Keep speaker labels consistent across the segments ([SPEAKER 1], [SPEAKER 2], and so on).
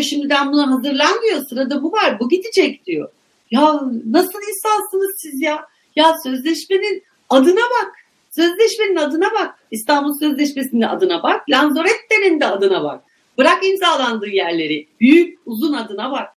[SPEAKER 1] Diyor şimdiden buna hazırlan diyor. Sırada bu var. Bu gidecek diyor. Ya nasıl insansınız siz ya? Ya sözleşmenin adına bak. Sözleşmenin adına bak. İstanbul Sözleşmesi'nin adına bak. Lanzarote'nin de adına bak. Bırak imzalandığı yerleri. Büyük uzun adına bak.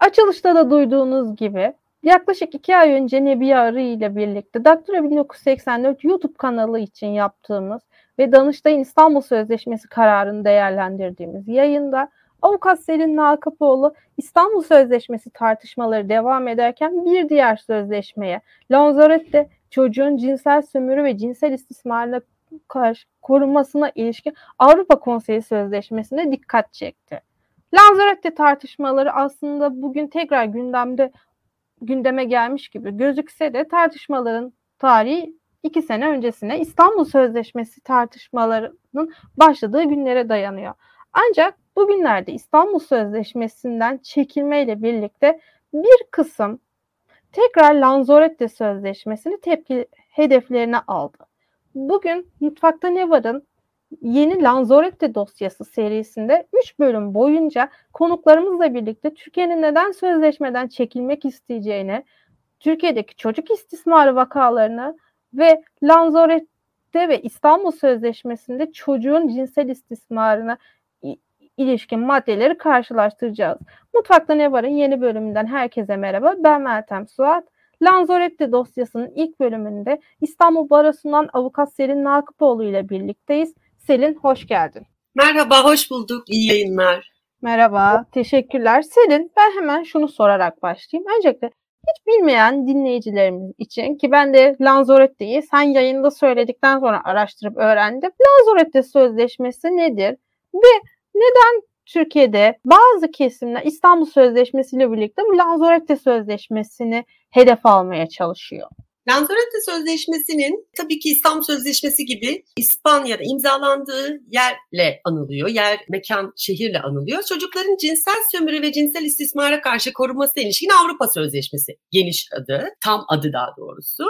[SPEAKER 2] Açılışta da duyduğunuz gibi yaklaşık iki ay önce Nebiye Arı ile birlikte Daktilo 1984 YouTube kanalı için yaptığımız ve Danıştay'ın İstanbul Sözleşmesi kararını değerlendirdiğimiz yayında Avukat Selin Nakapoğlu İstanbul Sözleşmesi tartışmaları devam ederken bir diğer sözleşmeye Lanzarote çocuğun cinsel sömürü ve cinsel istismarına karşı korunmasına ilişkin Avrupa Konseyi Sözleşmesi'ne dikkat çekti. Lanzarote tartışmaları aslında bugün tekrar gündemde gündeme gelmiş gibi gözükse de tartışmaların tarihi iki sene öncesine İstanbul Sözleşmesi tartışmalarının başladığı günlere dayanıyor. Ancak bugünlerde İstanbul Sözleşmesi'nden çekilmeyle birlikte bir kısım tekrar Lanzarote Sözleşmesi'ni tepki hedeflerine aldı. Bugün Mutfakta Ne Var'ın yeni Lanzarote dosyası serisinde 3 bölüm boyunca konuklarımızla birlikte Türkiye'nin neden sözleşmeden çekilmek isteyeceğini, Türkiye'deki çocuk istismarı vakalarını ve Lanzarote ve İstanbul Sözleşmesi'nde çocuğun cinsel istismarına ilişkin maddeleri karşılaştıracağız. Mutfakta Ne Var'ın yeni bölümünden herkese merhaba. Ben Meltem Suat. Lanzarote dosyasının ilk bölümünde İstanbul Barosu'ndan avukat Selin Nakıpoğlu ile birlikteyiz. Selin hoş geldin.
[SPEAKER 1] Merhaba, hoş bulduk. İyi yayınlar.
[SPEAKER 2] Merhaba, teşekkürler. Selin, ben hemen şunu sorarak başlayayım. Öncelikle hiç bilmeyen dinleyicilerimiz için ki ben de Lanzarote'yi sen yayında söyledikten sonra araştırıp öğrendim. Lanzarote Sözleşmesi nedir ve neden Türkiye'de bazı kesimler İstanbul Sözleşmesi ile birlikte bu Lanzarote Sözleşmesi'ni hedef almaya çalışıyor?
[SPEAKER 1] Lanzarote Sözleşmesi'nin tabii ki İstanbul Sözleşmesi gibi İspanya'da imzalandığı yerle anılıyor. Yer, mekan, şehirle anılıyor. Çocukların cinsel sömürü ve cinsel istismara karşı korunması ilişkin Avrupa Sözleşmesi. Geniş adı, tam adı daha doğrusu.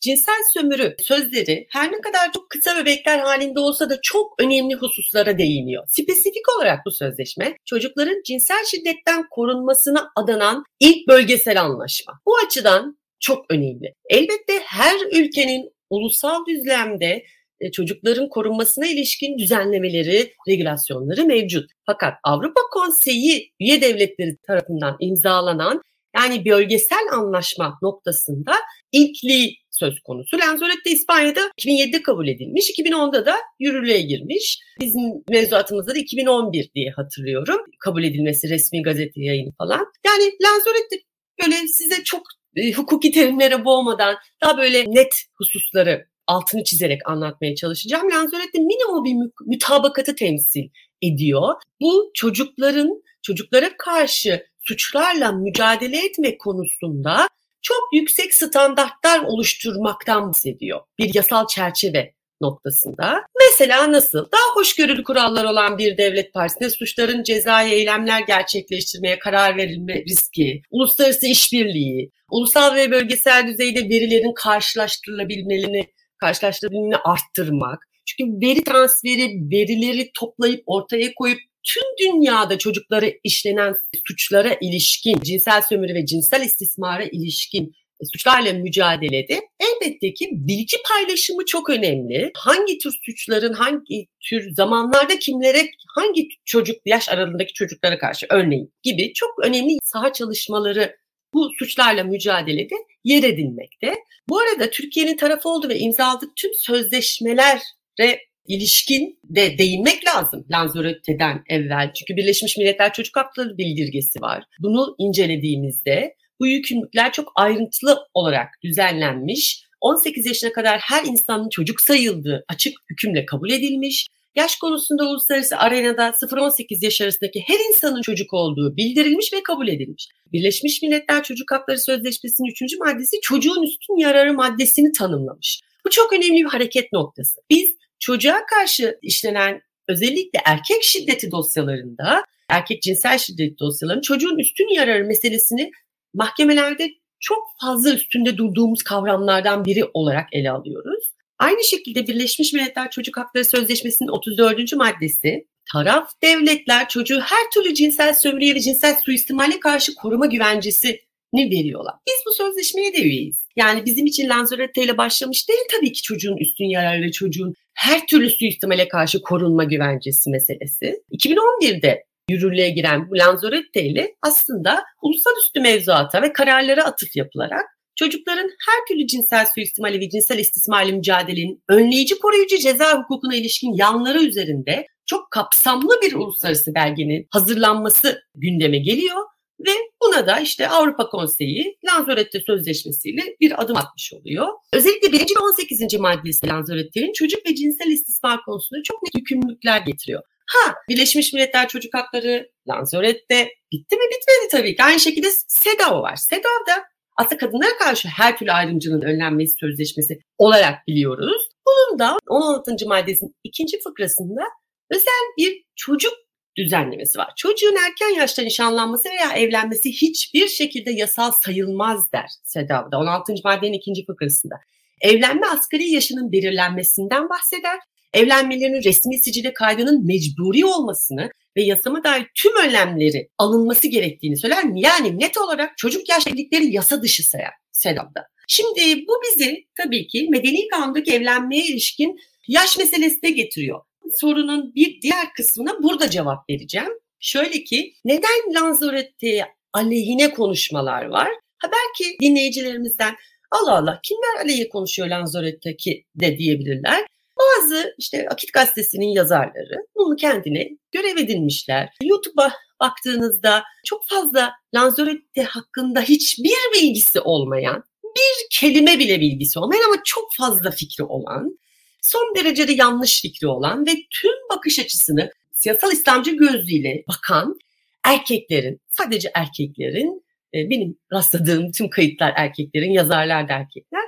[SPEAKER 1] Cinsel sömürü sözleri her ne kadar çok kısa bebekler halinde olsa da çok önemli hususlara değiniyor. Spesifik olarak bu sözleşme çocukların cinsel şiddetten korunmasına adanan ilk bölgesel anlaşma. Bu açıdan çok önemli. Elbette her ülkenin ulusal düzlemde e, çocukların korunmasına ilişkin düzenlemeleri, regülasyonları mevcut. Fakat Avrupa Konseyi üye devletleri tarafından imzalanan yani bölgesel anlaşma noktasında ilkliği söz konusu. Lanzarote İspanya'da 2007'de kabul edilmiş, 2010'da da yürürlüğe girmiş. Bizim mevzuatımızda da 2011 diye hatırlıyorum. Kabul edilmesi resmi gazete yayını falan. Yani Lanzarote böyle size çok e, hukuki terimlere boğmadan daha böyle net hususları altını çizerek anlatmaya çalışacağım. Lanzarote minimum bir mütabakatı temsil ediyor. Bu çocukların çocuklara karşı suçlarla mücadele etme konusunda çok yüksek standartlar oluşturmaktan bahsediyor. Bir yasal çerçeve noktasında. Mesela nasıl? Daha hoşgörülü kurallar olan bir devlet partisinde suçların cezai eylemler gerçekleştirmeye karar verilme riski, uluslararası işbirliği, ulusal ve bölgesel düzeyde verilerin karşılaştırılabilmelerini, karşılaştırılabilmelerini arttırmak. Çünkü veri transferi, verileri toplayıp ortaya koyup tüm dünyada çocuklara işlenen suçlara ilişkin, cinsel sömürü ve cinsel istismara ilişkin suçlarla mücadelede elbette ki bilgi paylaşımı çok önemli. Hangi tür suçların hangi tür zamanlarda kimlere hangi çocuk yaş aralığındaki çocuklara karşı örneğin gibi çok önemli saha çalışmaları bu suçlarla mücadelede yer edinmekte. Bu arada Türkiye'nin tarafı oldu ve imzaladığı tüm sözleşmelere ilişkin de değinmek lazım Lanzarote'den evvel. Çünkü Birleşmiş Milletler Çocuk Hakları Bildirgesi var. Bunu incelediğimizde bu yükümlülükler çok ayrıntılı olarak düzenlenmiş. 18 yaşına kadar her insanın çocuk sayıldığı açık hükümle kabul edilmiş. Yaş konusunda uluslararası arenada 0-18 yaş arasındaki her insanın çocuk olduğu bildirilmiş ve kabul edilmiş. Birleşmiş Milletler Çocuk Hakları Sözleşmesi'nin 3. maddesi çocuğun üstün yararı maddesini tanımlamış. Bu çok önemli bir hareket noktası. Biz çocuğa karşı işlenen özellikle erkek şiddeti dosyalarında, erkek cinsel şiddet dosyalarının çocuğun üstün yararı meselesini mahkemelerde çok fazla üstünde durduğumuz kavramlardan biri olarak ele alıyoruz. Aynı şekilde Birleşmiş Milletler Çocuk Hakları Sözleşmesi'nin 34. maddesi taraf devletler çocuğu her türlü cinsel sömürüye ve cinsel suistimale karşı koruma güvencesi ne veriyorlar. Biz bu sözleşmeye de üyeyiz. Yani bizim için Lanzarote ile başlamış değil tabii ki çocuğun üstün yararlı çocuğun her türlü suistimale karşı korunma güvencesi meselesi. 2011'de yürürlüğe giren bu Lanzarote ile aslında uluslararası mevzuata ve kararlara atıf yapılarak çocukların her türlü cinsel suistimali ve cinsel istismarla mücadelenin önleyici koruyucu ceza hukukuna ilişkin yanları üzerinde çok kapsamlı bir uluslararası belgenin hazırlanması gündeme geliyor ve buna da işte Avrupa Konseyi Lanzarote Sözleşmesi'yle bir adım atmış oluyor. Özellikle 1. ve 18. maddesi Lanzarote'nin çocuk ve cinsel istismar konusunda çok net yükümlülükler getiriyor. Ha Birleşmiş Milletler Çocuk Hakları Lanzarote bitti mi bitmedi tabii ki. Aynı şekilde SEDAV var. SEDAV da aslında kadınlara karşı her türlü ayrımcılığın önlenmesi sözleşmesi olarak biliyoruz. Bunun da 16. maddesinin ikinci fıkrasında özel bir çocuk düzenlemesi var. Çocuğun erken yaşta nişanlanması veya evlenmesi hiçbir şekilde yasal sayılmaz der SEDAV'da 16. maddenin ikinci fıkrasında. Evlenme asgari yaşının belirlenmesinden bahseder. Evlenmelerinin resmi sicile kaydının mecburi olmasını ve yasama dair tüm önlemleri alınması gerektiğini söyler. Yani net olarak çocuk yaş evlilikleri yasa dışı sayar SEDAV'da. Şimdi bu bizi tabii ki medeni kanundaki evlenmeye ilişkin yaş meselesine getiriyor sorunun bir diğer kısmına burada cevap vereceğim. Şöyle ki neden Lanzarote aleyhine konuşmalar var? Ha belki dinleyicilerimizden Allah Allah kimler aleyhe konuşuyor Lanzarote'ki de diyebilirler. Bazı işte Akit Gazetesi'nin yazarları bunu kendine görev edinmişler. YouTube'a baktığınızda çok fazla Lanzarote hakkında hiçbir bilgisi olmayan, bir kelime bile bilgisi olmayan ama çok fazla fikri olan son derecede yanlış fikri olan ve tüm bakış açısını siyasal İslamcı gözlüğüyle bakan erkeklerin, sadece erkeklerin, e, benim rastladığım tüm kayıtlar erkeklerin, yazarlar da erkekler,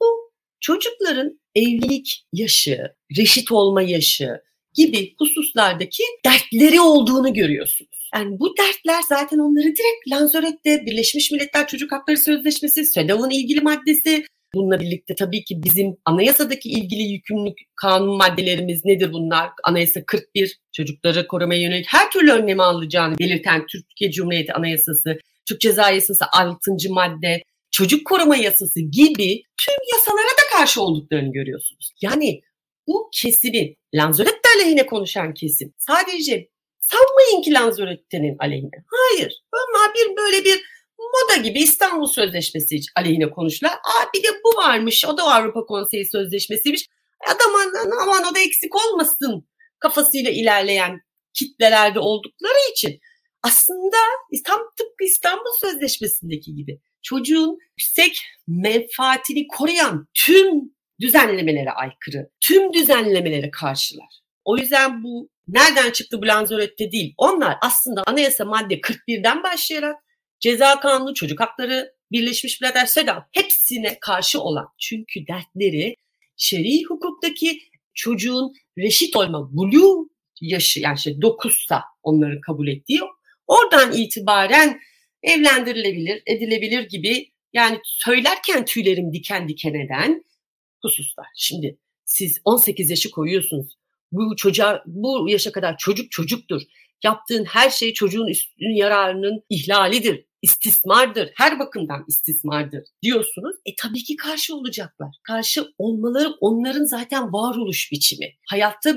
[SPEAKER 1] bu çocukların evlilik yaşı, reşit olma yaşı gibi hususlardaki dertleri olduğunu görüyorsunuz. Yani bu dertler zaten onları direkt Lanzarote, Birleşmiş Milletler Çocuk Hakları Sözleşmesi, SEDAV'ın ilgili maddesi, Bununla birlikte tabii ki bizim anayasadaki ilgili yükümlülük kanun maddelerimiz nedir bunlar? Anayasa 41 çocukları korumaya yönelik her türlü önlemi alacağını belirten Türkiye Cumhuriyeti Anayasası, Türk Ceza Yasası 6. madde, çocuk koruma yasası gibi tüm yasalara da karşı olduklarını görüyorsunuz. Yani bu kesimin Lanzarote aleyhine konuşan kesim sadece sanmayın ki Lanzarote'nin aleyhine. Hayır. Ama bir böyle bir moda gibi İstanbul Sözleşmesi aleyhine konuşular. Aa bir de bu varmış o da Avrupa Konseyi Sözleşmesi'ymiş. Adam aman o da eksik olmasın kafasıyla ilerleyen kitlelerde oldukları için aslında tam tıpkı İstanbul Sözleşmesi'ndeki gibi çocuğun yüksek menfaatini koruyan tüm düzenlemelere aykırı, tüm düzenlemelere karşılar. O yüzden bu nereden çıktı bu Lanzarote değil. Onlar aslında anayasa madde 41'den başlayarak Ceza Kanunu, Çocuk Hakları, Birleşmiş Milletler, SEDAV hepsine karşı olan çünkü dertleri şer'i hukuktaki çocuğun reşit olma, blue yaşı yani şey 9'sa onların kabul ettiği oradan itibaren evlendirilebilir, edilebilir gibi yani söylerken tüylerim diken diken eden hususlar. Şimdi siz 18 yaşı koyuyorsunuz. Bu çocuğa bu yaşa kadar çocuk çocuktur. Yaptığın her şey çocuğun üstün yararının ihlalidir istismardır, her bakımdan istismardır diyorsunuz. E tabii ki karşı olacaklar. Karşı olmaları onların zaten varoluş biçimi. Hayatta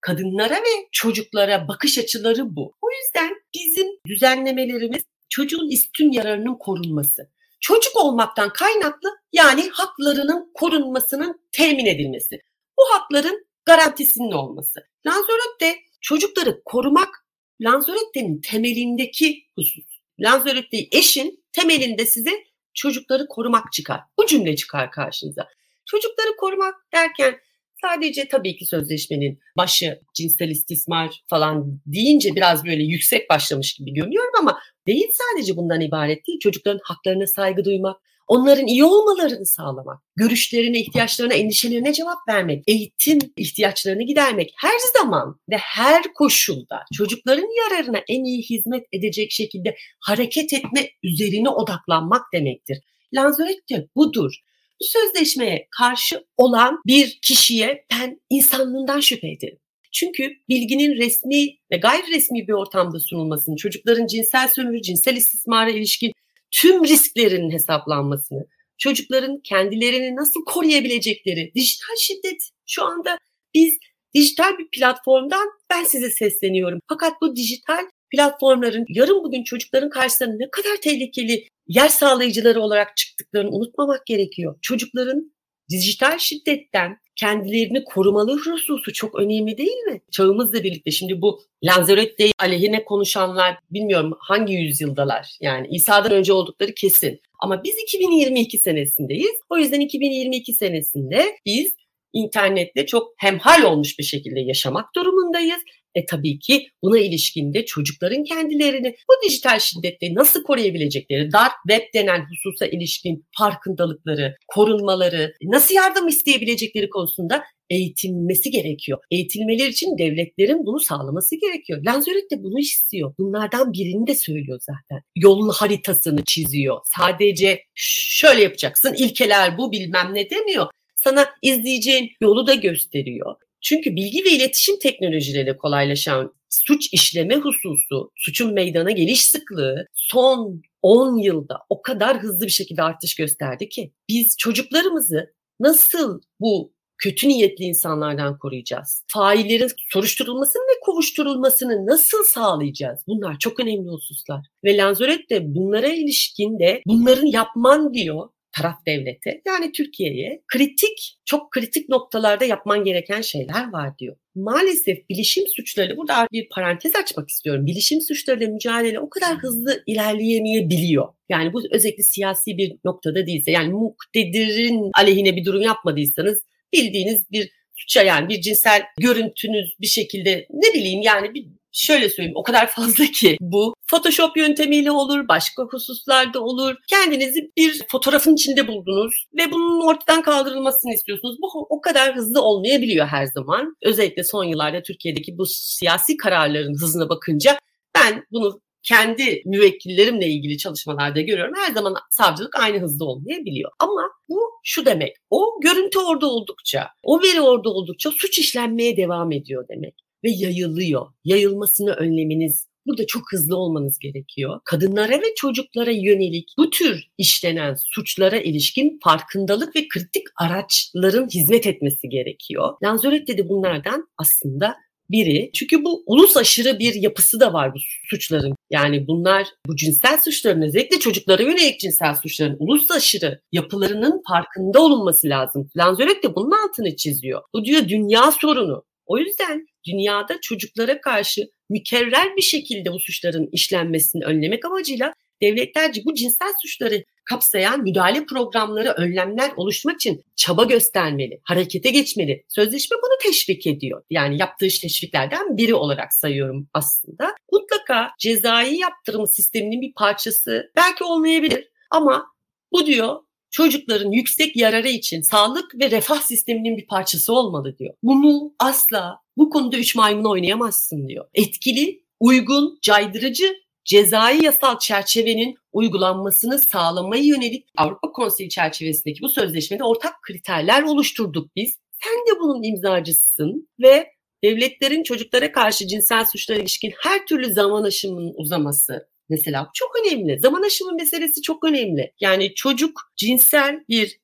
[SPEAKER 1] kadınlara ve çocuklara bakış açıları bu. O yüzden bizim düzenlemelerimiz çocuğun üstün yararının korunması. Çocuk olmaktan kaynaklı yani haklarının korunmasının temin edilmesi. Bu hakların garantisinin olması. Lanzarote çocukları korumak Lanzarote'nin temelindeki husus. Lanzarote eşin temelinde size çocukları korumak çıkar. Bu cümle çıkar karşınıza. Çocukları korumak derken sadece tabii ki sözleşmenin başı cinsel istismar falan deyince biraz böyle yüksek başlamış gibi görünüyorum ama değil sadece bundan ibaret değil. Çocukların haklarına saygı duymak, onların iyi olmalarını sağlamak, görüşlerine, ihtiyaçlarına, endişelerine cevap vermek, eğitim ihtiyaçlarını gidermek her zaman ve her koşulda çocukların yararına en iyi hizmet edecek şekilde hareket etme üzerine odaklanmak demektir. Lanzarote budur. Bu sözleşmeye karşı olan bir kişiye ben insanlığından şüphe ederim. Çünkü bilginin resmi ve gayri resmi bir ortamda sunulmasını, çocukların cinsel sömürü, cinsel istismara ilişkin tüm risklerin hesaplanmasını, çocukların kendilerini nasıl koruyabilecekleri, dijital şiddet şu anda biz dijital bir platformdan ben size sesleniyorum. Fakat bu dijital platformların yarın bugün çocukların karşısına ne kadar tehlikeli yer sağlayıcıları olarak çıktıklarını unutmamak gerekiyor. Çocukların dijital şiddetten kendilerini korumalı hususu çok önemli değil mi? Çağımızla birlikte şimdi bu Lanzarote aleyhine konuşanlar bilmiyorum hangi yüzyıldalar. Yani İsa'dan önce oldukları kesin. Ama biz 2022 senesindeyiz. O yüzden 2022 senesinde biz internette çok hemhal olmuş bir şekilde yaşamak durumundayız. E tabii ki buna ilişkin de çocukların kendilerini bu dijital şiddette nasıl koruyabilecekleri, dark web denen hususa ilişkin farkındalıkları, korunmaları, nasıl yardım isteyebilecekleri konusunda eğitilmesi gerekiyor. Eğitilmeler için devletlerin bunu sağlaması gerekiyor. Lanzarote de bunu istiyor. Bunlardan birini de söylüyor zaten. Yolun haritasını çiziyor. Sadece şöyle yapacaksın, ilkeler bu bilmem ne demiyor sana izleyeceğin yolu da gösteriyor. Çünkü bilgi ve iletişim teknolojileriyle kolaylaşan suç işleme hususu, suçun meydana geliş sıklığı son 10 yılda o kadar hızlı bir şekilde artış gösterdi ki biz çocuklarımızı nasıl bu kötü niyetli insanlardan koruyacağız? Faillerin soruşturulmasını ve kovuşturulmasını nasıl sağlayacağız? Bunlar çok önemli hususlar. Ve Lanzaret de bunlara ilişkin de bunların yapman diyor taraf devlete yani Türkiye'ye kritik çok kritik noktalarda yapman gereken şeyler var diyor. Maalesef bilişim suçları burada bir parantez açmak istiyorum. Bilişim suçlarıyla mücadele o kadar hızlı ilerleyemeyebiliyor. Yani bu özellikle siyasi bir noktada değilse yani muktedirin aleyhine bir durum yapmadıysanız bildiğiniz bir suça yani bir cinsel görüntünüz bir şekilde ne bileyim yani bir şöyle söyleyeyim o kadar fazla ki bu Photoshop yöntemiyle olur, başka hususlarda olur. Kendinizi bir fotoğrafın içinde buldunuz ve bunun ortadan kaldırılmasını istiyorsunuz. Bu o kadar hızlı olmayabiliyor her zaman. Özellikle son yıllarda Türkiye'deki bu siyasi kararların hızına bakınca ben bunu kendi müvekkillerimle ilgili çalışmalarda görüyorum. Her zaman savcılık aynı hızda olmayabiliyor. Ama bu şu demek. O görüntü orada oldukça, o veri orada oldukça suç işlenmeye devam ediyor demek ve yayılıyor. Yayılmasını önlemeniz Burada çok hızlı olmanız gerekiyor. Kadınlara ve çocuklara yönelik bu tür işlenen suçlara ilişkin farkındalık ve kritik araçların hizmet etmesi gerekiyor. Lanzarote de bunlardan aslında biri. Çünkü bu ulus aşırı bir yapısı da var bu suçların. Yani bunlar bu cinsel suçların özellikle çocuklara yönelik cinsel suçların ulus aşırı yapılarının farkında olunması lazım. Lanzarote de bunun altını çiziyor. Bu diyor dünya sorunu. O yüzden dünyada çocuklara karşı mükerrer bir şekilde bu suçların işlenmesini önlemek amacıyla devletlerce bu cinsel suçları kapsayan müdahale programları, önlemler oluşturmak için çaba göstermeli, harekete geçmeli. Sözleşme bunu teşvik ediyor. Yani yaptığı teşviklerden biri olarak sayıyorum aslında. Mutlaka cezai yaptırım sisteminin bir parçası belki olmayabilir ama bu diyor çocukların yüksek yararı için sağlık ve refah sisteminin bir parçası olmalı diyor. Bunu asla bu konuda üç maymun oynayamazsın diyor. Etkili, uygun, caydırıcı cezai yasal çerçevenin uygulanmasını sağlamaya yönelik Avrupa Konseyi çerçevesindeki bu sözleşmede ortak kriterler oluşturduk biz. Sen de bunun imzacısısın ve devletlerin çocuklara karşı cinsel suçlara ilişkin her türlü zaman aşımının uzaması, Mesela çok önemli. Zaman aşımı meselesi çok önemli. Yani çocuk cinsel bir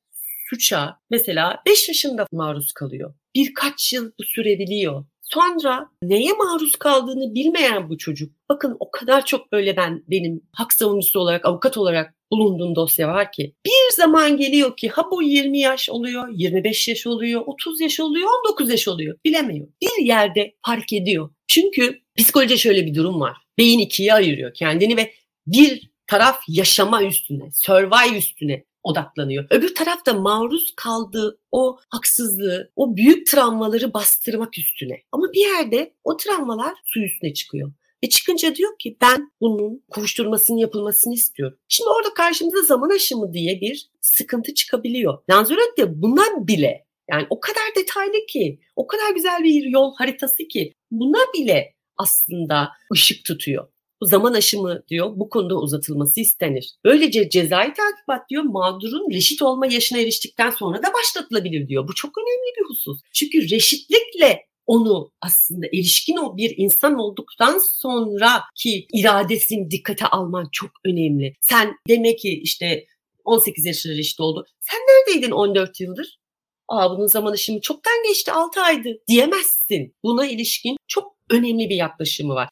[SPEAKER 1] suça mesela 5 yaşında maruz kalıyor. Birkaç yıl bu sürebiliyor. Sonra neye maruz kaldığını bilmeyen bu çocuk. Bakın o kadar çok böyle ben benim hak savunucusu olarak, avukat olarak bulunduğum dosya var ki. Bir zaman geliyor ki ha bu 20 yaş oluyor, 25 yaş oluyor, 30 yaş oluyor, 19 yaş oluyor. Bilemiyor. Bir yerde fark ediyor. Çünkü psikoloji şöyle bir durum var. Beyin ikiye ayırıyor kendini ve bir taraf yaşama üstüne, survive üstüne odaklanıyor. Öbür tarafta maruz kaldığı o haksızlığı, o büyük travmaları bastırmak üstüne. Ama bir yerde o travmalar su üstüne çıkıyor. Ve çıkınca diyor ki ben bunun kovuşturmasının yapılmasını istiyorum. Şimdi orada karşımıza zaman aşımı diye bir sıkıntı çıkabiliyor. Lanzarote de buna bile yani o kadar detaylı ki, o kadar güzel bir yol haritası ki buna bile aslında ışık tutuyor. Bu zaman aşımı diyor bu konuda uzatılması istenir. Böylece cezai takibat diyor mağdurun reşit olma yaşına eriştikten sonra da başlatılabilir diyor. Bu çok önemli bir husus. Çünkü reşitlikle onu aslında erişkin o bir insan olduktan sonra ki iradesini dikkate alman çok önemli. Sen demek ki işte 18 yaşında işte oldu. Sen neredeydin 14 yıldır? Aa bunun zamanı şimdi çoktan geçti 6 aydı diyemezsin. Buna ilişkin çok önemli bir yaklaşımı var.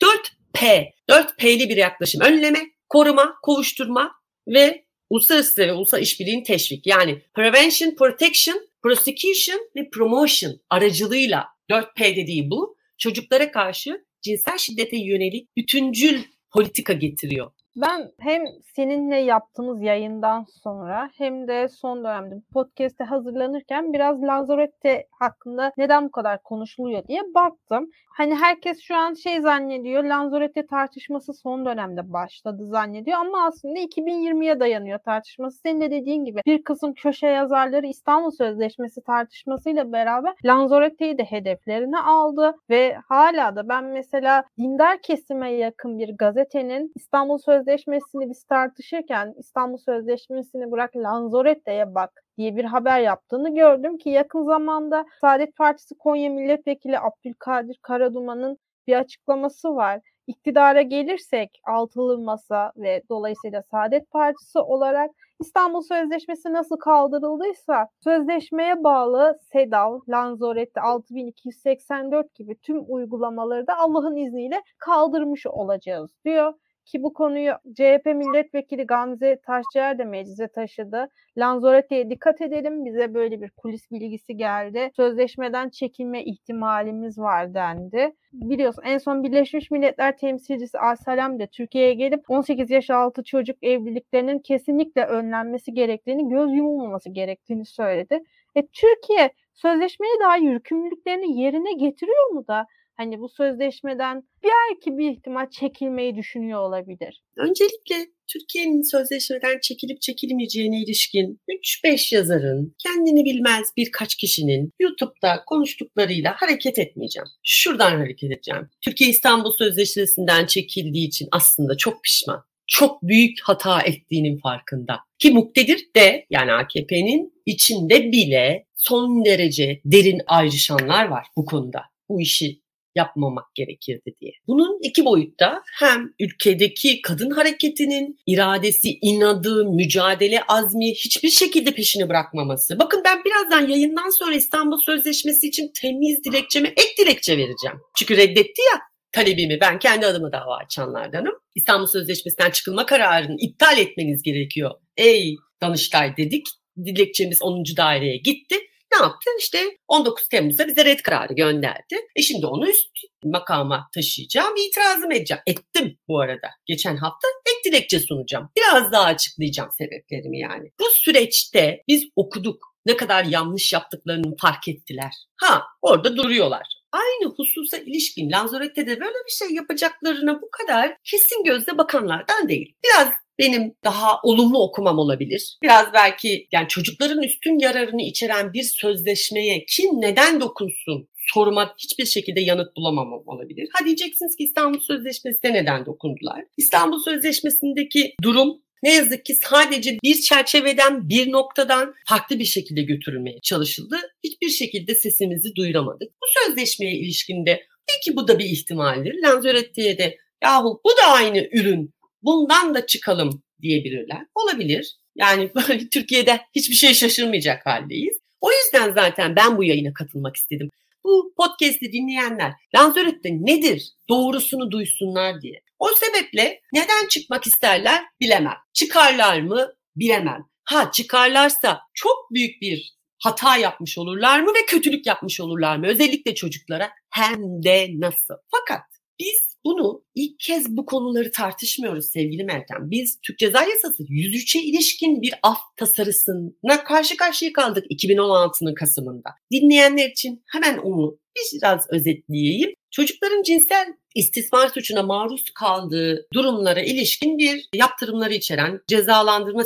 [SPEAKER 1] 4P, 4P'li bir yaklaşım. Önleme, koruma, kovuşturma ve uluslararası ve ulusal işbirliğini teşvik. Yani prevention, protection, prosecution ve promotion aracılığıyla 4P dediği bu çocuklara karşı cinsel şiddete yönelik bütüncül politika getiriyor.
[SPEAKER 2] Ben hem seninle yaptığımız yayından sonra hem de son dönemde podcast'te hazırlanırken biraz Lanzarote hakkında neden bu kadar konuşuluyor diye baktım. Hani herkes şu an şey zannediyor, Lanzarote tartışması son dönemde başladı zannediyor ama aslında 2020'ye dayanıyor tartışması. Senin de dediğin gibi bir kısım köşe yazarları İstanbul Sözleşmesi tartışmasıyla beraber Lanzarote'yi de hedeflerine aldı ve hala da ben mesela dindar kesime yakın bir gazetenin İstanbul Sözleşmesi Sözleşmesi'ni biz tartışırken İstanbul Sözleşmesi'ni bırak Lanzarote'ye bak diye bir haber yaptığını gördüm ki yakın zamanda Saadet Partisi Konya Milletvekili Abdülkadir Karaduman'ın bir açıklaması var. İktidara gelirsek altılı masa ve dolayısıyla Saadet Partisi olarak İstanbul Sözleşmesi nasıl kaldırıldıysa sözleşmeye bağlı SEDAV, Lanzarote 6284 gibi tüm uygulamaları da Allah'ın izniyle kaldırmış olacağız diyor ki bu konuyu CHP milletvekili Gamze Taşçıer de meclise taşıdı. Lanzarote'ye dikkat edelim bize böyle bir kulis bilgisi geldi. Sözleşmeden çekilme ihtimalimiz var dendi. Biliyorsun en son Birleşmiş Milletler temsilcisi Alsalem de Türkiye'ye gelip 18 yaş altı çocuk evliliklerinin kesinlikle önlenmesi gerektiğini, göz yumulmaması gerektiğini söyledi. E, Türkiye sözleşmeye dair yükümlülüklerini yerine getiriyor mu da hani bu sözleşmeden belki bir ihtimal çekilmeyi düşünüyor olabilir.
[SPEAKER 1] Öncelikle Türkiye'nin sözleşmeden çekilip çekilmeyeceğine ilişkin 3-5 yazarın, kendini bilmez birkaç kişinin YouTube'da konuştuklarıyla hareket etmeyeceğim. Şuradan hareket edeceğim. Türkiye İstanbul Sözleşmesi'nden çekildiği için aslında çok pişman. Çok büyük hata ettiğinin farkında. Ki muktedir de yani AKP'nin içinde bile son derece derin ayrışanlar var bu konuda. Bu işi yapmamak gerekirdi diye. Bunun iki boyutta hem ülkedeki kadın hareketinin iradesi, inadı, mücadele azmi hiçbir şekilde peşini bırakmaması. Bakın ben birazdan yayından sonra İstanbul Sözleşmesi için temiz dilekçeme ek dilekçe vereceğim. Çünkü reddetti ya talebimi ben kendi adıma dava açanlardanım. İstanbul Sözleşmesi'nden çıkılma kararını iptal etmeniz gerekiyor. Ey Danıştay dedik. Dilekçemiz 10. daireye gitti ne yaptı? İşte 19 Temmuz'da bize red kararı gönderdi. E şimdi onu üst makama taşıyacağım, itirazım edeceğim. Ettim bu arada. Geçen hafta ek dilekçe sunacağım. Biraz daha açıklayacağım sebeplerimi yani. Bu süreçte biz okuduk. Ne kadar yanlış yaptıklarını fark ettiler. Ha orada duruyorlar aynı hususa ilişkin Lanzarote'de böyle bir şey yapacaklarına bu kadar kesin gözle bakanlardan değil. Biraz benim daha olumlu okumam olabilir. Biraz belki yani çocukların üstün yararını içeren bir sözleşmeye kim neden dokunsun soruma hiçbir şekilde yanıt bulamamam olabilir. Ha diyeceksiniz ki İstanbul Sözleşmesi'ne neden dokundular? İstanbul Sözleşmesi'ndeki durum ne yazık ki sadece bir çerçeveden, bir noktadan farklı bir şekilde götürülmeye çalışıldı. Hiçbir şekilde sesimizi duyuramadık. Bu sözleşmeye ilişkinde belki bu da bir ihtimaldir. Lanzarote'ye de yahu bu da aynı ürün bundan da çıkalım diyebilirler. Olabilir. Yani Türkiye'de hiçbir şey şaşırmayacak haldeyiz. O yüzden zaten ben bu yayına katılmak istedim. Bu podcast'i dinleyenler Lanzarote nedir doğrusunu duysunlar diye. O sebeple neden çıkmak isterler bilemem. Çıkarlar mı bilemem. Ha çıkarlarsa çok büyük bir hata yapmış olurlar mı ve kötülük yapmış olurlar mı? Özellikle çocuklara hem de nasıl. Fakat biz bunu ilk kez bu konuları tartışmıyoruz sevgili Meltem. Biz Türk Ceza Yasası 103'e ilişkin bir af tasarısına karşı karşıya kaldık 2016'nın Kasım'ında. Dinleyenler için hemen onu biraz özetleyeyim. Çocukların cinsel istismar suçuna maruz kaldığı durumlara ilişkin bir yaptırımları içeren cezalandırma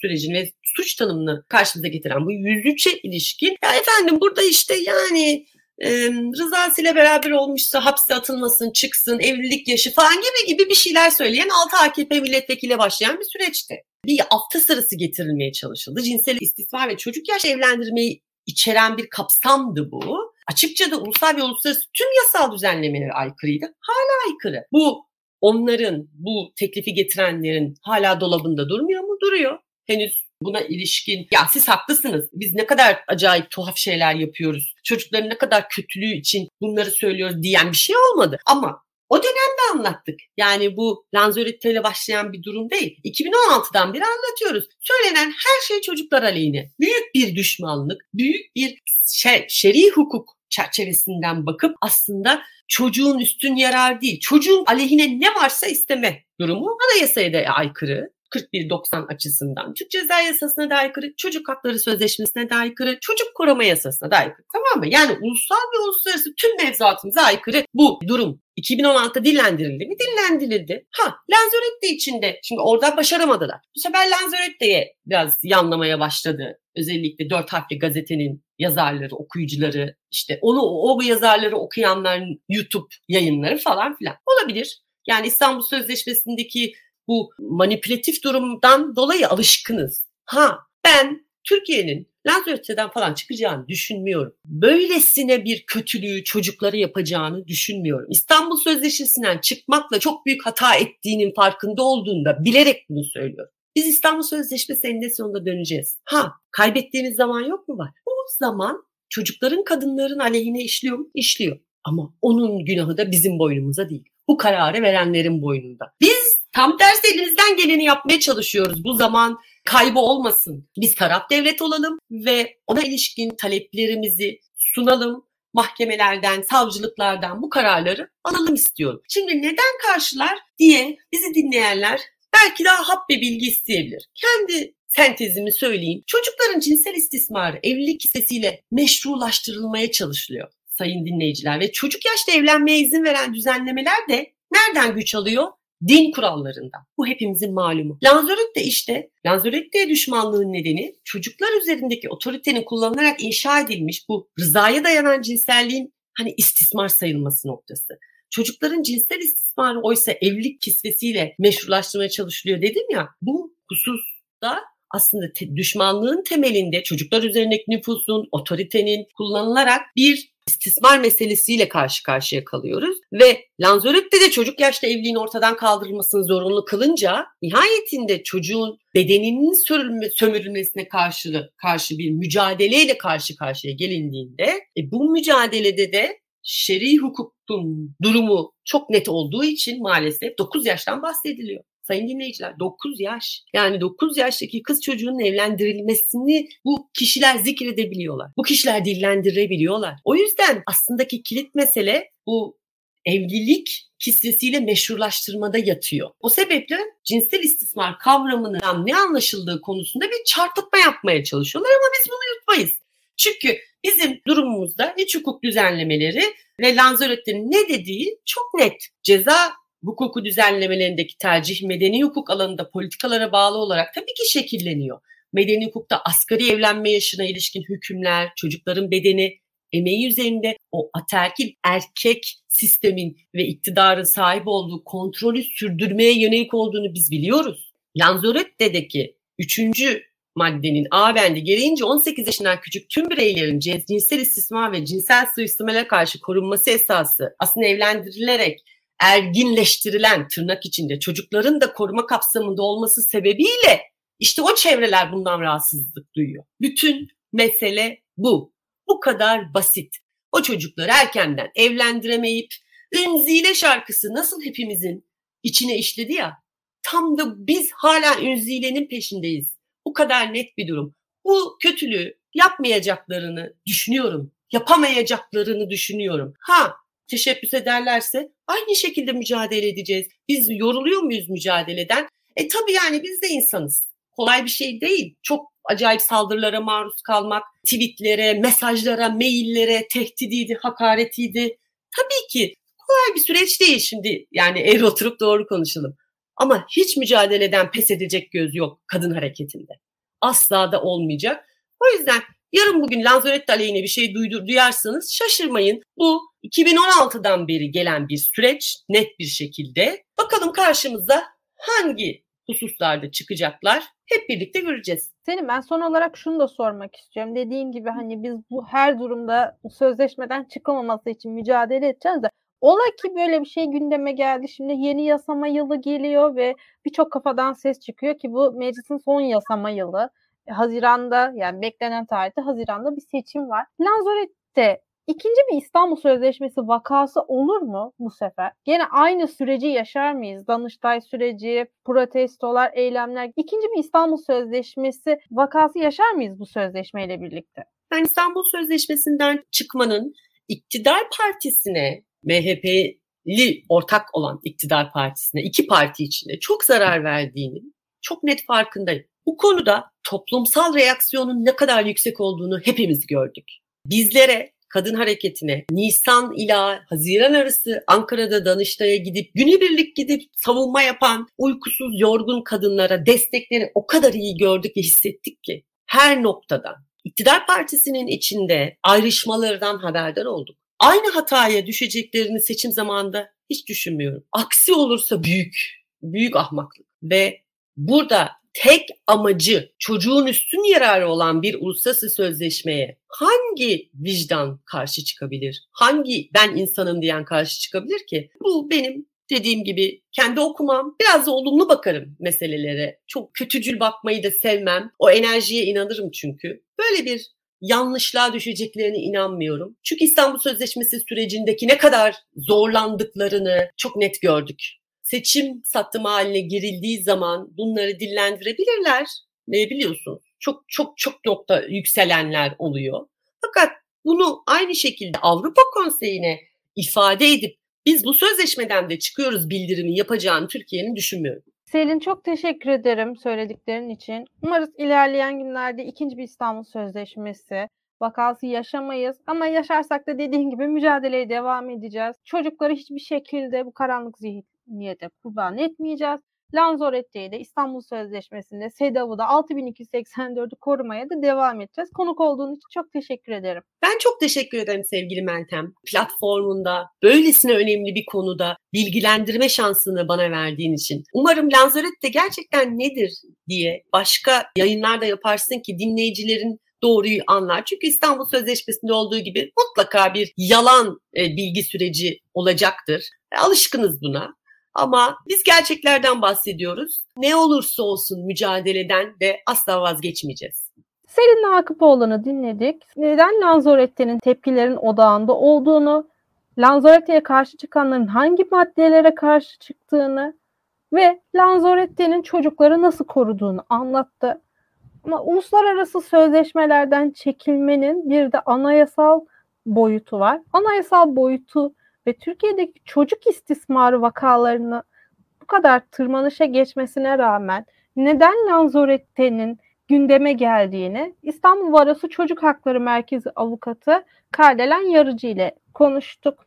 [SPEAKER 1] sürecini ve suç tanımını karşımıza getiren bu 103'e ilişkin ya efendim burada işte yani rızasıyla beraber olmuşsa hapse atılmasın, çıksın, evlilik yaşı falan gibi gibi bir şeyler söyleyen 6 AKP milletvekili başlayan bir süreçti. Bir hafta sırası getirilmeye çalışıldı. Cinsel istismar ve çocuk yaş evlendirmeyi içeren bir kapsamdı bu. açıkça da ulusal ve uluslararası tüm yasal düzenlemelere aykırıydı. Hala aykırı. Bu onların, bu teklifi getirenlerin hala dolabında durmuyor mu? Duruyor. Henüz buna ilişkin ya siz haklısınız biz ne kadar acayip tuhaf şeyler yapıyoruz çocukların ne kadar kötülüğü için bunları söylüyoruz diyen bir şey olmadı ama o dönemde anlattık. Yani bu Lanzarote ile başlayan bir durum değil. 2016'dan beri anlatıyoruz. Söylenen her şey çocuklar aleyhine. Büyük bir düşmanlık, büyük bir şey, şer'i hukuk çerçevesinden bakıp aslında çocuğun üstün yarar değil, çocuğun aleyhine ne varsa isteme durumu anayasaya da aykırı. 41.90 açısından Türk Ceza Yasası'na da aykırı, Çocuk Hakları Sözleşmesi'ne de aykırı, Çocuk Koruma Yasası'na da aykırı. Tamam mı? Yani ulusal ve uluslararası tüm mevzuatımıza aykırı bu durum. 2016'da dillendirildi mi? Dillendirildi. Ha Lanzarote içinde şimdi orada başaramadılar. Bu sefer Lanzarote'ye biraz yanlamaya başladı. Özellikle dört harfli gazetenin yazarları, okuyucuları, işte onu o bu yazarları okuyanların YouTube yayınları falan filan. Olabilir. Yani İstanbul Sözleşmesi'ndeki bu manipülatif durumdan dolayı alışkınız. Ha ben Türkiye'nin Lanzarote'den falan çıkacağını düşünmüyorum. Böylesine bir kötülüğü çocuklara yapacağını düşünmüyorum. İstanbul Sözleşmesi'nden çıkmakla çok büyük hata ettiğinin farkında olduğunda bilerek bunu söylüyorum. Biz İstanbul Sözleşmesi eninde sonunda döneceğiz. Ha kaybettiğimiz zaman yok mu var? O zaman çocukların kadınların aleyhine işliyor mu? İşliyor. Ama onun günahı da bizim boynumuza değil. Bu kararı verenlerin boynunda. Biz Tam tersi elimizden geleni yapmaya çalışıyoruz. Bu zaman kaybı olmasın. Biz taraf devlet olalım ve ona ilişkin taleplerimizi sunalım. Mahkemelerden, savcılıklardan bu kararları alalım istiyorum. Şimdi neden karşılar diye bizi dinleyenler belki daha hap bir bilgi isteyebilir. Kendi sentezimi söyleyeyim. Çocukların cinsel istismarı evlilik hissesiyle meşrulaştırılmaya çalışılıyor sayın dinleyiciler ve çocuk yaşta evlenmeye izin veren düzenlemeler de nereden güç alıyor? Din kurallarından. Bu hepimizin malumu. Lanzarote işte Lanzarote'ye düşmanlığın nedeni çocuklar üzerindeki otoritenin kullanılarak inşa edilmiş bu rızaya dayanan cinselliğin hani istismar sayılması noktası. Çocukların cinsel istismarı oysa evlilik kisvesiyle meşrulaştırmaya çalışılıyor dedim ya. Bu hususta aslında te- düşmanlığın temelinde çocuklar üzerindeki nüfusun, otoritenin kullanılarak bir istismar meselesiyle karşı karşıya kalıyoruz. Ve Lanzarote de çocuk yaşta evliliğin ortadan kaldırılmasını zorunlu kılınca nihayetinde çocuğun bedeninin sürülme, sömürülmesine karşı, karşı bir mücadeleyle karşı karşıya gelindiğinde e, bu mücadelede de şer'i hukukun durumu çok net olduğu için maalesef 9 yaştan bahsediliyor. Sayın dinleyiciler 9 yaş. Yani 9 yaştaki kız çocuğunun evlendirilmesini bu kişiler zikredebiliyorlar. Bu kişiler dillendirebiliyorlar. O yüzden aslındaki kilit mesele bu evlilik kitlesiyle meşrulaştırmada yatıyor. O sebeple cinsel istismar kavramının ne anlaşıldığı konusunda bir çarpıtma yapmaya çalışıyorlar ama biz bunu yutmayız. Çünkü bizim durumumuzda iç hukuk düzenlemeleri ve Lanzarote'nin ne dediği çok net. Ceza hukuku düzenlemelerindeki tercih medeni hukuk alanında politikalara bağlı olarak tabii ki şekilleniyor. Medeni hukukta asgari evlenme yaşına ilişkin hükümler, çocukların bedeni, emeği üzerinde o aterkil erkek sistemin ve iktidarın sahip olduğu kontrolü sürdürmeye yönelik olduğunu biz biliyoruz. Lanzarote'deki üçüncü maddenin A bendi gereğince 18 yaşından küçük tüm bireylerin cinsel istismar ve cinsel suistimale karşı korunması esası aslında evlendirilerek erginleştirilen tırnak içinde çocukların da koruma kapsamında olması sebebiyle işte o çevreler bundan rahatsızlık duyuyor. Bütün mesele bu. Bu kadar basit. O çocukları erkenden evlendiremeyip Ünzile şarkısı nasıl hepimizin içine işledi ya. Tam da biz hala Ünzile'nin peşindeyiz. Bu kadar net bir durum. Bu kötülüğü yapmayacaklarını düşünüyorum. Yapamayacaklarını düşünüyorum. Ha teşebbüs ederlerse aynı şekilde mücadele edeceğiz. Biz yoruluyor muyuz mücadeleden? E tabii yani biz de insanız. Kolay bir şey değil. Çok acayip saldırılara maruz kalmak, tweetlere, mesajlara, maillere, tehdidiydi, hakaretiydi. Tabii ki kolay bir süreç değil şimdi. Yani eğri oturup doğru konuşalım. Ama hiç mücadeleden pes edecek göz yok kadın hareketinde. Asla da olmayacak. O yüzden yarın bugün Lanzarote aleyhine bir şey duydur, duyarsanız şaşırmayın. Bu 2016'dan beri gelen bir süreç net bir şekilde. Bakalım karşımıza hangi hususlarda çıkacaklar hep birlikte göreceğiz.
[SPEAKER 2] Senin ben son olarak şunu da sormak istiyorum. Dediğin gibi hani biz bu her durumda sözleşmeden çıkılmaması için mücadele edeceğiz de Ola ki böyle bir şey gündeme geldi. Şimdi yeni yasama yılı geliyor ve birçok kafadan ses çıkıyor ki bu meclisin son yasama yılı. Haziranda yani beklenen tarihte Haziranda bir seçim var. Lanzarote ikinci bir İstanbul Sözleşmesi vakası olur mu bu sefer? Gene aynı süreci yaşar mıyız? Danıştay süreci, protestolar, eylemler. İkinci bir İstanbul Sözleşmesi vakası yaşar mıyız bu sözleşmeyle birlikte?
[SPEAKER 1] Ben İstanbul Sözleşmesi'nden çıkmanın iktidar partisine MHP'li ortak olan iktidar partisine iki parti içinde çok zarar verdiğini çok net farkındayım. Bu konuda toplumsal reaksiyonun ne kadar yüksek olduğunu hepimiz gördük. Bizlere kadın hareketine Nisan ila Haziran arası Ankara'da Danıştay'a gidip günübirlik gidip savunma yapan uykusuz yorgun kadınlara destekleri o kadar iyi gördük ve hissettik ki her noktadan iktidar partisinin içinde ayrışmalardan haberdar olduk aynı hataya düşeceklerini seçim zamanında hiç düşünmüyorum. Aksi olursa büyük, büyük ahmaklık. Ve burada tek amacı çocuğun üstün yararı olan bir uluslararası sözleşmeye hangi vicdan karşı çıkabilir? Hangi ben insanım diyen karşı çıkabilir ki? Bu benim dediğim gibi kendi okumam. Biraz da olumlu bakarım meselelere. Çok kötücül bakmayı da sevmem. O enerjiye inanırım çünkü. Böyle bir yanlışlığa düşeceklerine inanmıyorum. Çünkü İstanbul Sözleşmesi sürecindeki ne kadar zorlandıklarını çok net gördük. Seçim sattım haline girildiği zaman bunları dillendirebilirler. Ne biliyorsun? Çok çok çok nokta yükselenler oluyor. Fakat bunu aynı şekilde Avrupa Konseyi'ne ifade edip biz bu sözleşmeden de çıkıyoruz bildirimi yapacağını Türkiye'nin düşünmüyorum.
[SPEAKER 2] Selin çok teşekkür ederim söylediklerin için. Umarız ilerleyen günlerde ikinci bir İstanbul Sözleşmesi vakası yaşamayız. Ama yaşarsak da dediğin gibi mücadeleye devam edeceğiz. Çocukları hiçbir şekilde bu karanlık zihniyete kurban etmeyeceğiz. Lanzarote'yi de İstanbul Sözleşmesi'nde SEDAV'ı da 6284'ü korumaya da devam edeceğiz. Konuk olduğun için çok teşekkür ederim.
[SPEAKER 1] Ben çok teşekkür ederim sevgili Meltem. Platformunda böylesine önemli bir konuda bilgilendirme şansını bana verdiğin için. Umarım Lanzarote gerçekten nedir diye başka yayınlar da yaparsın ki dinleyicilerin doğruyu anlar. Çünkü İstanbul Sözleşmesi'nde olduğu gibi mutlaka bir yalan e, bilgi süreci olacaktır. E, alışkınız buna. Ama biz gerçeklerden bahsediyoruz. Ne olursa olsun mücadeleden de asla vazgeçmeyeceğiz.
[SPEAKER 2] Selin Akıpoğlu'nu dinledik. Neden Lanzarote'nin tepkilerin odağında olduğunu, Lanzarote'ye karşı çıkanların hangi maddelere karşı çıktığını ve Lanzarote'nin çocukları nasıl koruduğunu anlattı. Ama uluslararası sözleşmelerden çekilmenin bir de anayasal boyutu var. Anayasal boyutu ve Türkiye'deki çocuk istismarı vakalarını bu kadar tırmanışa geçmesine rağmen neden Lanzarote'nin gündeme geldiğini İstanbul Varosu Çocuk Hakları Merkezi avukatı Kardelen Yarıcı ile konuştuk.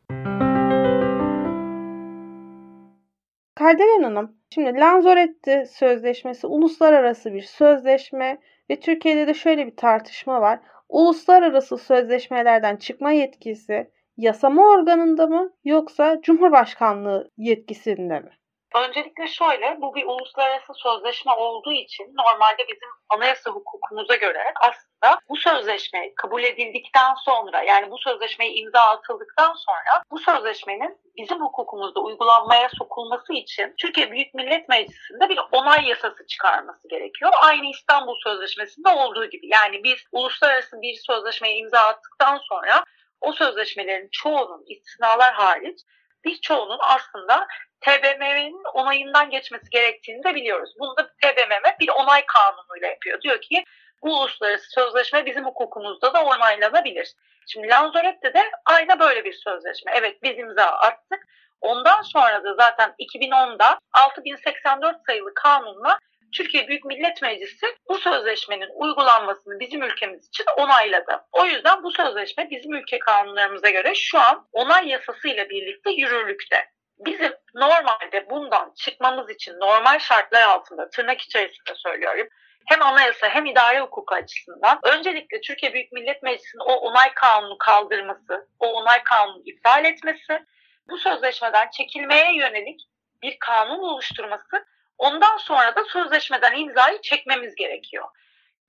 [SPEAKER 2] Kardelen Hanım, şimdi Lanzarote Sözleşmesi uluslararası bir sözleşme ve Türkiye'de de şöyle bir tartışma var. Uluslararası sözleşmelerden çıkma yetkisi yasama organında mı yoksa Cumhurbaşkanlığı yetkisinde mi?
[SPEAKER 3] Öncelikle şöyle, bu bir uluslararası sözleşme olduğu için normalde bizim anayasa hukukumuza göre aslında bu sözleşme kabul edildikten sonra yani bu sözleşmeye imza atıldıktan sonra bu sözleşmenin bizim hukukumuzda uygulanmaya sokulması için Türkiye Büyük Millet Meclisi'nde bir onay yasası çıkarması gerekiyor. Aynı İstanbul Sözleşmesi'nde olduğu gibi. Yani biz uluslararası bir sözleşmeye imza attıktan sonra o sözleşmelerin çoğunun istisnalar hariç birçoğunun aslında TBMM'nin onayından geçmesi gerektiğini de biliyoruz. Bunu da TBMM bir onay kanunuyla yapıyor. Diyor ki bu uluslararası sözleşme bizim hukukumuzda da onaylanabilir. Şimdi Lanzarote'de de aynı böyle bir sözleşme. Evet biz imza attık. Ondan sonra da zaten 2010'da 6084 sayılı kanunla Türkiye Büyük Millet Meclisi bu sözleşmenin uygulanmasını bizim ülkemiz için onayladı. O yüzden bu sözleşme bizim ülke kanunlarımıza göre şu an onay yasası ile birlikte yürürlükte. Bizim normalde bundan çıkmamız için normal şartlar altında tırnak içerisinde söylüyorum hem anayasa hem idare hukuku açısından öncelikle Türkiye Büyük Millet Meclisi'nin o onay kanunu kaldırması, o onay kanunu iptal etmesi, bu sözleşmeden çekilmeye yönelik bir kanun oluşturması Ondan sonra da sözleşmeden imzayı çekmemiz gerekiyor.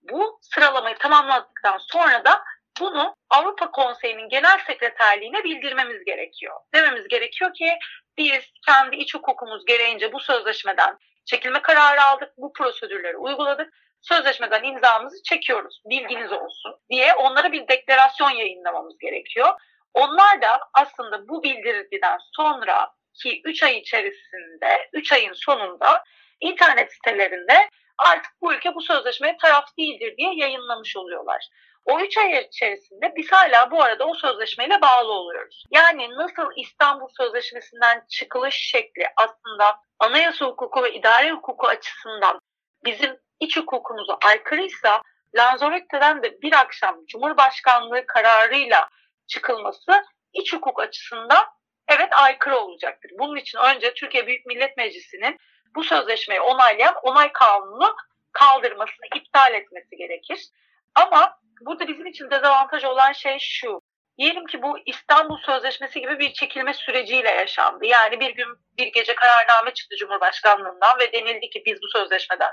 [SPEAKER 3] bu sıralamayı tamamladıktan sonra da bunu Avrupa Konseyi'nin genel sekreterliğine bildirmemiz gerekiyor. Dememiz gerekiyor ki biz kendi iç hukukumuz gereğince bu sözleşmeden çekilme kararı aldık, bu prosedürleri uyguladık. Sözleşmeden imzamızı çekiyoruz, bilginiz olsun diye onlara bir deklarasyon yayınlamamız gerekiyor. Onlar da aslında bu bildiriden sonra ki 3 ay içerisinde, 3 ayın sonunda internet sitelerinde artık bu ülke bu sözleşmeye taraf değildir diye yayınlamış oluyorlar. O üç ay içerisinde biz hala bu arada o sözleşmeyle bağlı oluyoruz. Yani nasıl İstanbul Sözleşmesi'nden çıkılış şekli aslında anayasa hukuku ve idare hukuku açısından bizim iç hukukumuza aykırıysa Lanzarote'den de bir akşam Cumhurbaşkanlığı kararıyla çıkılması iç hukuk açısından evet aykırı olacaktır. Bunun için önce Türkiye Büyük Millet Meclisi'nin bu sözleşmeyi onaylayan onay kanunu kaldırması, iptal etmesi gerekir. Ama burada bizim için dezavantaj olan şey şu. Diyelim ki bu İstanbul Sözleşmesi gibi bir çekilme süreciyle yaşandı. Yani bir gün bir gece kararname çıktı Cumhurbaşkanlığından ve denildi ki biz bu sözleşmeden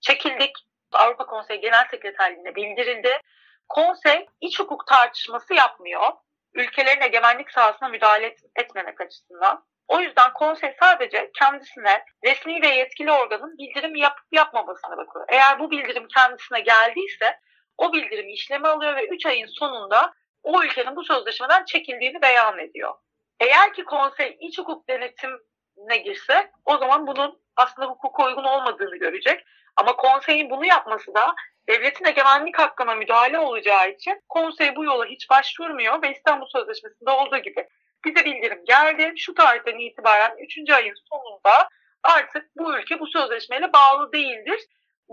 [SPEAKER 3] çekildik. Avrupa Konseyi Genel Sekreterliğine bildirildi. Konsey iç hukuk tartışması yapmıyor. Ülkelerin egemenlik sahasına müdahale etmemek açısından. O yüzden konsey sadece kendisine resmi ve yetkili organın bildirim yapıp yapmamasına bakıyor. Eğer bu bildirim kendisine geldiyse o bildirimi işleme alıyor ve 3 ayın sonunda o ülkenin bu sözleşmeden çekildiğini beyan ediyor. Eğer ki konsey iç hukuk denetimine girse o zaman bunun aslında hukuka uygun olmadığını görecek. Ama konseyin bunu yapması da devletin egemenlik hakkına müdahale olacağı için konsey bu yola hiç başvurmuyor ve İstanbul Sözleşmesi'nde olduğu gibi bize bildirim geldi. Şu tarihten itibaren 3. ayın sonunda artık bu ülke bu sözleşmeyle bağlı değildir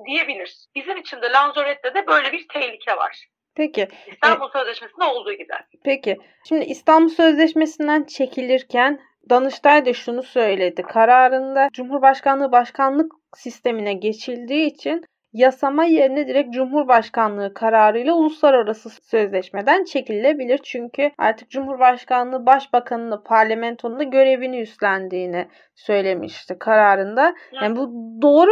[SPEAKER 3] diyebilir. Bizim için de Lanzarote'de de böyle bir tehlike var.
[SPEAKER 2] Peki.
[SPEAKER 3] İstanbul e, Sözleşmesi'nde olduğu gibi.
[SPEAKER 2] Peki. Şimdi İstanbul Sözleşmesi'nden çekilirken Danıştay da şunu söyledi. Kararında Cumhurbaşkanlığı başkanlık sistemine geçildiği için yasama yerine direkt Cumhurbaşkanlığı kararıyla uluslararası sözleşmeden çekilebilir. Çünkü artık Cumhurbaşkanlığı Başbakanını parlamentonun da görevini üstlendiğini söylemişti kararında. Yani bu doğru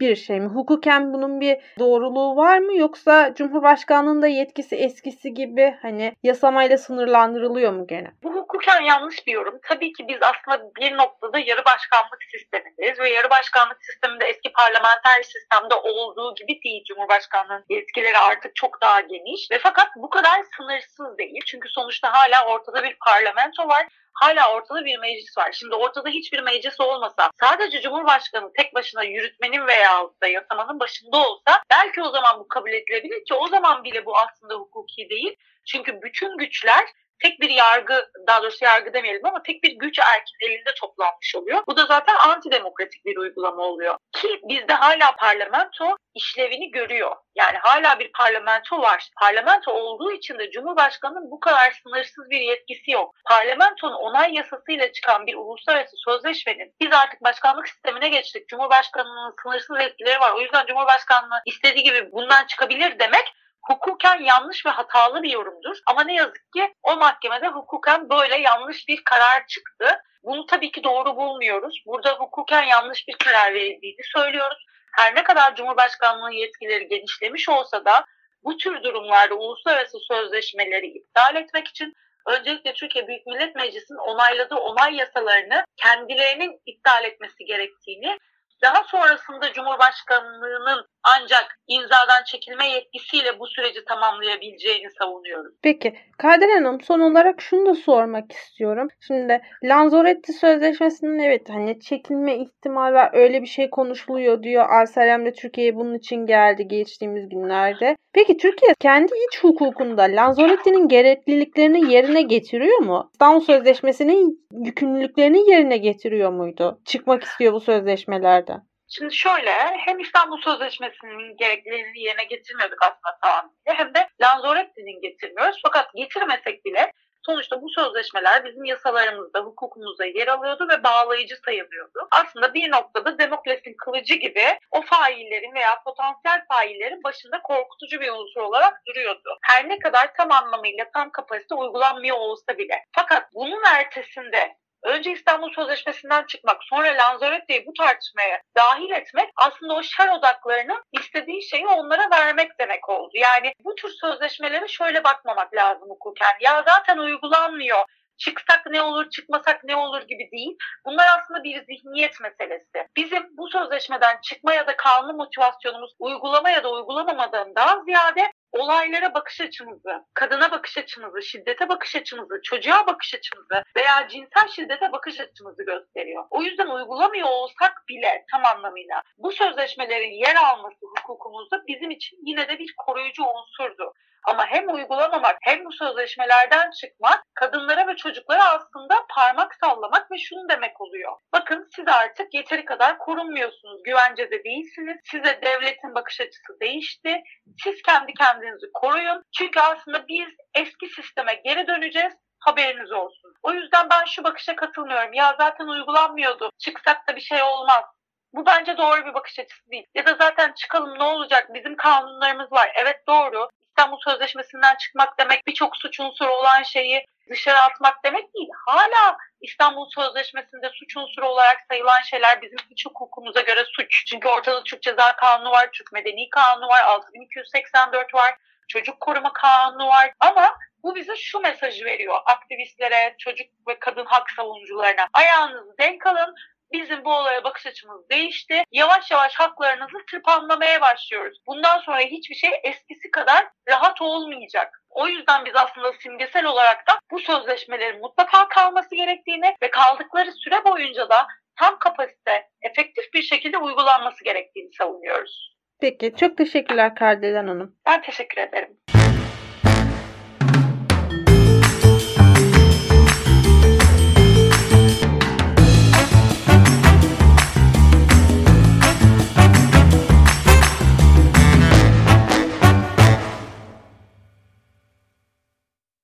[SPEAKER 2] bir şey mi? Hukuken bunun bir doğruluğu var mı yoksa Cumhurbaşkanlığında yetkisi eskisi gibi hani yasamayla sınırlandırılıyor mu gene?
[SPEAKER 3] Bu hukuken yanlış bir yorum. Tabii ki biz aslında bir noktada yarı başkanlık sistemindeyiz ve yarı başkanlık sisteminde eski parlamenter sistemde olduğu gibi değil. Cumhurbaşkanlığının yetkileri artık çok daha geniş ve fakat bu kadar sınırsız değil. Çünkü sonuçta hala ortada bir parlamento var hala ortada bir meclis var. Şimdi ortada hiçbir meclis olmasa sadece Cumhurbaşkanı tek başına yürütmenin veya da yasamanın başında olsa belki o zaman bu kabul edilebilir ki o zaman bile bu aslında hukuki değil. Çünkü bütün güçler tek bir yargı, daha doğrusu yargı demeyelim ama tek bir güç erkin elinde toplanmış oluyor. Bu da zaten antidemokratik bir uygulama oluyor. Ki bizde hala parlamento işlevini görüyor. Yani hala bir parlamento var. Parlamento olduğu için de Cumhurbaşkanı'nın bu kadar sınırsız bir yetkisi yok. Parlamentonun onay yasasıyla çıkan bir uluslararası sözleşmenin biz artık başkanlık sistemine geçtik. Cumhurbaşkanının sınırsız yetkileri var. O yüzden Cumhurbaşkanlığı istediği gibi bundan çıkabilir demek hukuken yanlış ve hatalı bir yorumdur. Ama ne yazık ki o mahkemede hukuken böyle yanlış bir karar çıktı. Bunu tabii ki doğru bulmuyoruz. Burada hukuken yanlış bir karar verildiğini söylüyoruz. Her ne kadar Cumhurbaşkanlığı yetkileri genişlemiş olsa da bu tür durumlarda uluslararası sözleşmeleri iptal etmek için öncelikle Türkiye Büyük Millet Meclisi'nin onayladığı onay yasalarını kendilerinin iptal etmesi gerektiğini daha sonrasında Cumhurbaşkanlığının ancak imzadan çekilme yetkisiyle bu süreci tamamlayabileceğini savunuyorum.
[SPEAKER 2] Peki Kader Hanım son olarak şunu da sormak istiyorum. Şimdi Lanzarote Sözleşmesi'nin evet hani çekilme ihtimali var öyle bir şey konuşuluyor diyor. Alserem de Türkiye'ye bunun için geldi geçtiğimiz günlerde. Peki Türkiye kendi iç hukukunda Lanzarote'nin gerekliliklerini yerine getiriyor mu? İstanbul Sözleşmesi'nin yükümlülüklerini yerine getiriyor muydu? Çıkmak istiyor bu sözleşmelerden.
[SPEAKER 3] Şimdi şöyle hem İstanbul Sözleşmesi'nin gereklilerini yerine getirmiyorduk aslında tamamıyla hem de Lanzarote'nin getirmiyoruz. Fakat getirmesek bile sonuçta bu sözleşmeler bizim yasalarımızda, hukukumuzda yer alıyordu ve bağlayıcı sayılıyordu. Aslında bir noktada demokrasinin kılıcı gibi o faillerin veya potansiyel faillerin başında korkutucu bir unsur olarak duruyordu. Her ne kadar tam anlamıyla tam kapasite uygulanmıyor olsa bile. Fakat bunun ertesinde önce İstanbul Sözleşmesi'nden çıkmak, sonra Lanzarote'yi bu tartışmaya dahil etmek aslında o şer odaklarının istediği şeyi onlara vermek demek oldu. Yani bu tür sözleşmelere şöyle bakmamak lazım hukuken. Ya zaten uygulanmıyor çıksak ne olur, çıkmasak ne olur gibi değil. Bunlar aslında bir zihniyet meselesi. Bizim bu sözleşmeden çıkma ya da kalma motivasyonumuz uygulama ya da uygulamamadan daha ziyade olaylara bakış açımızı, kadına bakış açımızı, şiddete bakış açımızı, çocuğa bakış açımızı veya cinsel şiddete bakış açımızı gösteriyor. O yüzden uygulamıyor olsak bile tam anlamıyla bu sözleşmelerin yer alması hukukumuzda bizim için yine de bir koruyucu unsurdu. Ama hem uygulamamak hem bu sözleşmelerden çıkmak kadınlara ve çocuklara aslında parmak sallamak ve şunu demek oluyor. Bakın siz artık yeteri kadar korunmuyorsunuz, güvencede değilsiniz. Size devletin bakış açısı değişti. Siz kendi kendinizi koruyun. Çünkü aslında biz eski sisteme geri döneceğiz haberiniz olsun. O yüzden ben şu bakışa katılmıyorum. Ya zaten uygulanmıyordu. Çıksak da bir şey olmaz. Bu bence doğru bir bakış açısı değil. Ya da zaten çıkalım ne olacak? Bizim kanunlarımız var. Evet doğru. İstanbul Sözleşmesi'nden çıkmak demek birçok suç unsuru olan şeyi dışarı atmak demek değil. Hala İstanbul Sözleşmesi'nde suç unsuru olarak sayılan şeyler bizim iç hukukumuza göre suç. Çünkü ortada Türk Ceza Kanunu var, Türk Medeni Kanunu var, 6284 var, Çocuk Koruma Kanunu var. Ama bu bize şu mesajı veriyor aktivistlere, çocuk ve kadın hak savunucularına. Ayağınızı denk alın, bizim bu olaya bakış açımız değişti. Yavaş yavaş haklarınızı tırpanlamaya başlıyoruz. Bundan sonra hiçbir şey eskisi kadar rahat olmayacak. O yüzden biz aslında simgesel olarak da bu sözleşmelerin mutlaka kalması gerektiğini ve kaldıkları süre boyunca da tam kapasite, efektif bir şekilde uygulanması gerektiğini savunuyoruz.
[SPEAKER 2] Peki, çok teşekkürler Kardelen Hanım.
[SPEAKER 3] Ben teşekkür ederim.